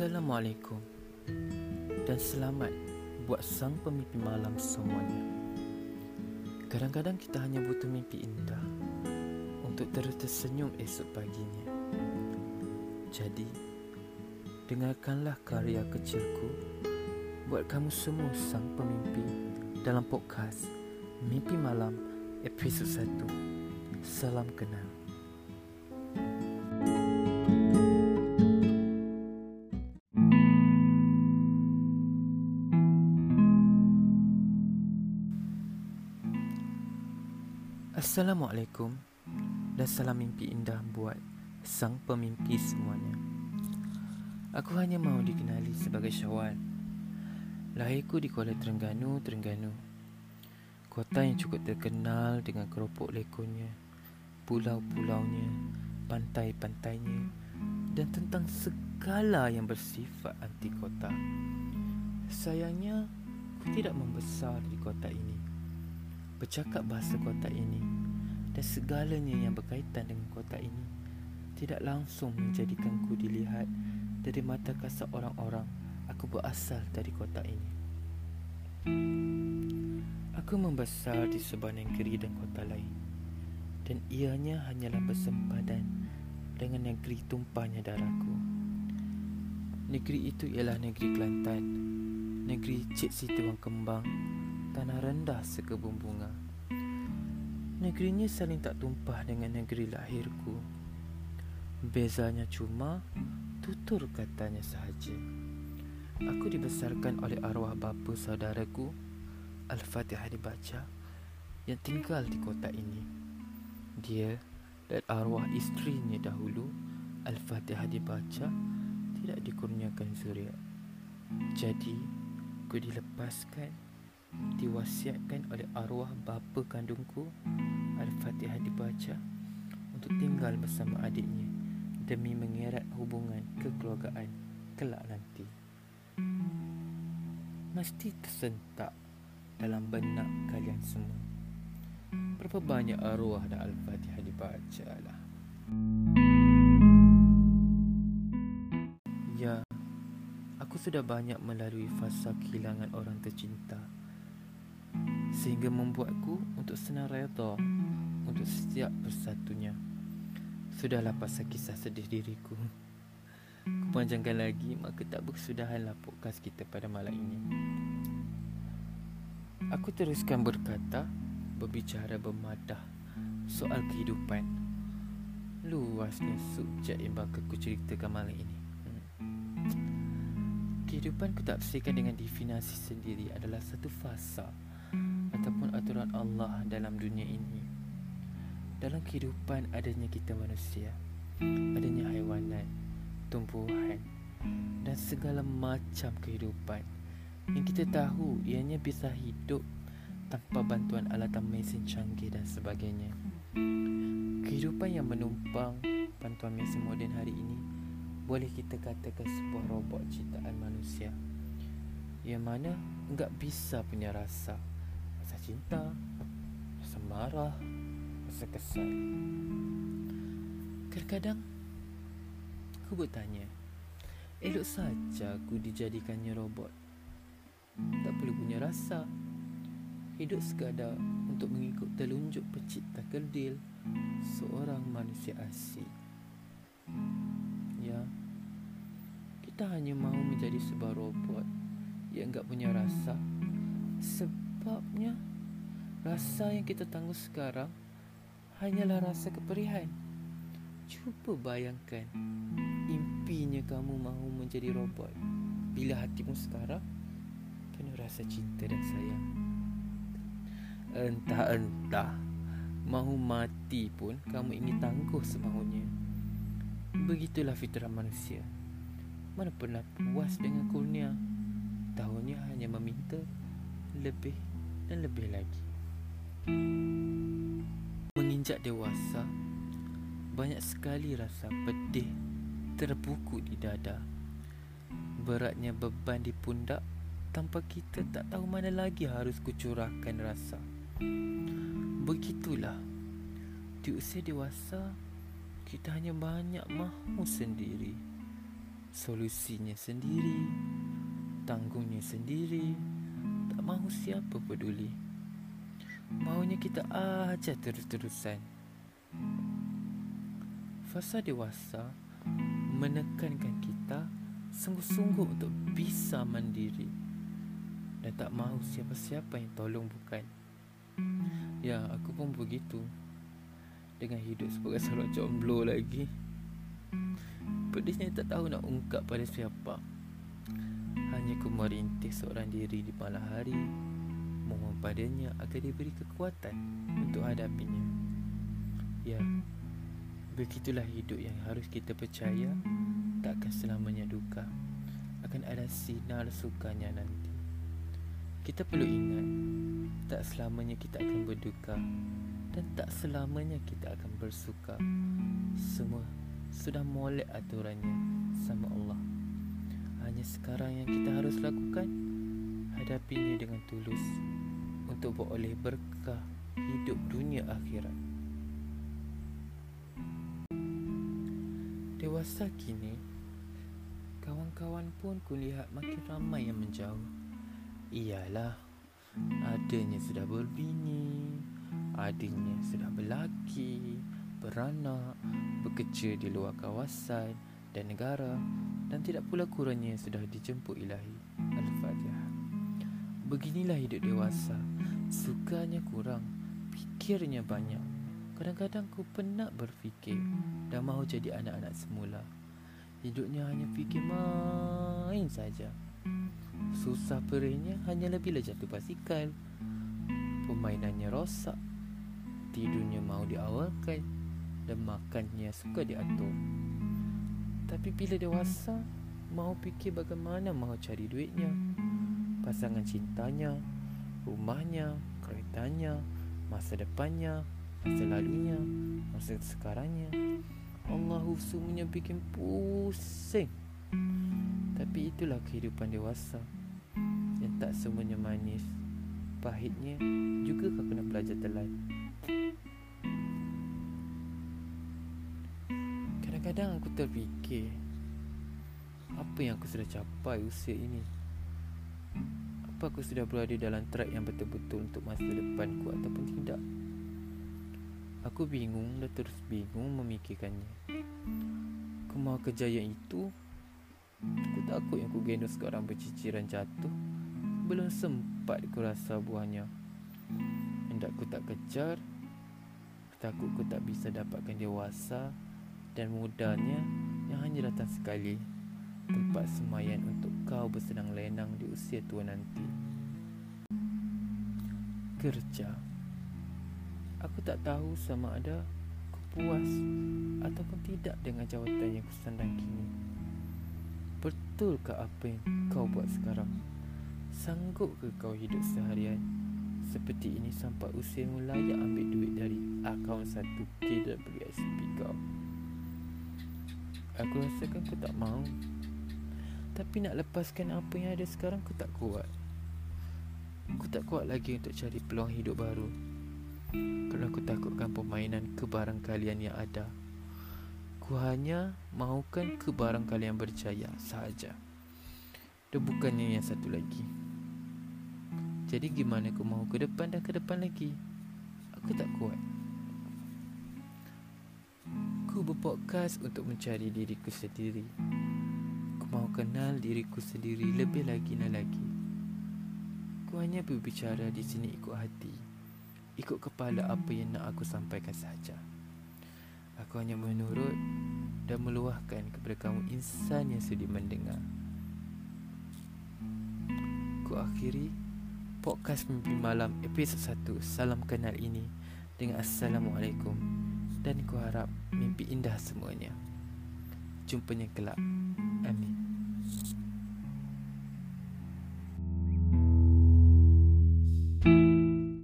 Assalamualaikum dan selamat buat sang pemimpi malam semuanya. Kadang-kadang kita hanya butuh mimpi indah untuk terus tersenyum esok paginya. Jadi, dengarkanlah karya kecilku buat kamu semua sang pemimpi dalam podcast Mimpi Malam episod 1. Salam kenal. Assalamualaikum dan salam mimpi indah buat sang pemimpi semuanya. Aku hanya mahu dikenali sebagai Syawal. Lahirku di Kuala Terengganu, Terengganu. Kota yang cukup terkenal dengan keropok lekonya, pulau-pulaunya, pantai-pantainya dan tentang segala yang bersifat anti kota. Sayangnya, aku tidak membesar di kota ini bercakap bahasa kota ini dan segalanya yang berkaitan dengan kota ini tidak langsung menjadikanku dilihat dari mata kasar orang-orang aku berasal dari kota ini. Aku membesar di sebuah negeri dan kota lain dan ianya hanyalah bersempadan dengan negeri tumpahnya darahku. Negeri itu ialah negeri Kelantan, negeri Cik Siti Wang Kembang tanah rendah sekebun bunga. Negerinya saling tak tumpah dengan negeri lahirku. Bezanya cuma tutur katanya sahaja. Aku dibesarkan oleh arwah bapa saudaraku Al-Fatihah dibaca yang tinggal di kota ini. Dia dan arwah isterinya dahulu Al-Fatihah dibaca tidak dikurniakan suria. Jadi, aku dilepaskan diwasiatkan oleh arwah bapa kandungku Al-Fatihah dibaca untuk tinggal bersama adiknya demi mengerat hubungan kekeluargaan kelak nanti. Mesti tersentak dalam benak kalian semua. Berapa banyak arwah dah Al-Fatihah dibaca lah. Ya, aku sudah banyak melalui fasa kehilangan orang tercinta sehingga membuatku untuk senang reda untuk setiap persatunya. Sudahlah pasal kisah sedih diriku. Kepanjangkan lagi, maka tak berkesudahanlah podcast kita pada malam ini. Aku teruskan berkata, berbicara bermadah soal kehidupan. Luasnya subjek yang bakal aku ceritakan malam ini. Kehidupan ku tak dengan definasi sendiri adalah satu fasa ataupun aturan Allah dalam dunia ini. Dalam kehidupan adanya kita manusia, adanya haiwanat, tumbuhan dan segala macam kehidupan yang kita tahu ianya bisa hidup tanpa bantuan alatan mesin canggih dan sebagainya. Kehidupan yang menumpang bantuan mesin moden hari ini boleh kita katakan sebuah robot ciptaan manusia yang mana enggak bisa punya rasa rasa cinta, rasa marah, rasa kesal. Kadang-kadang aku bertanya, elok saja aku dijadikannya robot. Tak perlu punya rasa. Hidup sekadar untuk mengikut telunjuk pencipta kerdil seorang manusia asing. Ya, kita hanya mahu menjadi sebuah robot yang enggak punya rasa sebab Sebabnya Rasa yang kita tangguh sekarang Hanyalah rasa keperihan. Cuba bayangkan Impinya kamu mahu menjadi robot. Bila hatimu sekarang Penuh rasa cinta dan sayang. Entah-entah Mahu mati pun Kamu ingin tangguh semahunya Begitulah fitrah manusia. Mana pernah puas dengan kurnia. Tahunnya hanya meminta Lebih dan lebih lagi. Menginjak dewasa, banyak sekali rasa pedih terbuku di dada. Beratnya beban di pundak tanpa kita tak tahu mana lagi harus kucurahkan rasa. Begitulah, di usia dewasa, kita hanya banyak mahu sendiri. Solusinya sendiri Tanggungnya sendiri Tak mahu siapa peduli Maunya kita aja terus-terusan. Fasa dewasa Menekankan kita Sungguh-sungguh untuk bisa mandiri Dan tak mahu siapa-siapa yang tolong bukan? Ya, aku pun begitu. Dengan hidup sebagai seorang jomblo lagi. Pedisnya tak tahu nak ungkap pada siapa. Hanya ku merintih seorang diri di malam hari Mohon padanya agar diberi kekuatan untuk hadapinya. Ya, begitulah hidup yang harus kita percaya Takkan selamanya duka Akan ada sinar sukanya nanti. Kita perlu ingat Tak selamanya kita akan berduka Dan tak selamanya kita akan bersuka. Semua sudah molek aturannya sama Allah. Hanya sekarang yang kita harus lakukan hadapinya dengan tulus untuk beroleh berkah hidup dunia akhirat. Dewasa kini, kawan-kawan pun kulihat makin ramai yang menjauh. Iyalah, adanya sudah berbini, adanya sudah berlaki, beranak, bekerja di luar kawasan dan negara dan tidak pula kurangnya sudah dijemput ilahi. Al-Fatihah. Beginilah hidup dewasa. Sukanya kurang, fikirnya banyak. Kadang-kadang ku penat berfikir dan mahu jadi anak-anak semula. Hidupnya hanya fikir main saja. Susah perihnya hanya lebih jatuh basikal. Permainannya rosak. Tidurnya mahu diawalkan dan makannya suka diatur. Tapi bila dewasa, mahu fikir bagaimana mahu cari duitnya, pasangan cintanya, rumahnya, keretanya, masa depannya, masa lalunya, masa sekarangnya. Allah semuanya bikin pusing. Tapi itulah kehidupan dewasa yang tak semuanya manis. Pahitnya juga kau kena belajar telan. Kadang-kadang aku terfikir Apa yang aku sudah capai usia ini Apa aku sudah berada dalam track yang betul-betul untuk masa depanku ataupun tidak? Aku bingung dan terus bingung memikirkannya. Aku mahu kejayaan itu Aku takut yang aku gendong sekarang berciciran jatuh. Belum sempat aku rasa buahnya. Hendak aku tak kejar Takut aku tak bisa dapatkan dewasa dan mudahnya yang hanya datang sekali tempat semayan untuk kau bersenang lenang di usia tua nanti. Kerja. Aku tak tahu sama ada aku puas ataupun tidak dengan jawatan yang aku sandang kini. Betulkah apa yang kau buat sekarang? Sanggup ke kau hidup seharian seperti ini sampai usia layak ambil duit dari akaun satu KWSP kau? Aku rasakan aku tak mau Tapi nak lepaskan apa yang ada sekarang Aku tak kuat. Aku tak kuat lagi untuk cari peluang hidup baru. Kerana aku takutkan permainan kebarangkalian yang ada Aku hanya mahukan kebarangkalian berjaya sahaja. Dan bukannya yang satu lagi. Jadi gimana aku mahu ke depan dan ke depan lagi? Aku tak kuat. Aku berpodcast untuk mencari diriku sendiri. Mahu kenal diriku sendiri lebih lagi dan lagi. Aku hanya berbicara di sini ikut hati. Ikut kepala apa yang nak aku sampaikan sahaja. Aku hanya menurut dan meluahkan kepada kamu insan yang sudi mendengar. Aku akhiri podcast mimpi malam episod 1 Salam Kenal ini dengan Assalamualaikum dan ku harap mimpi indah semuanya. Jumpanya kelak. Amin.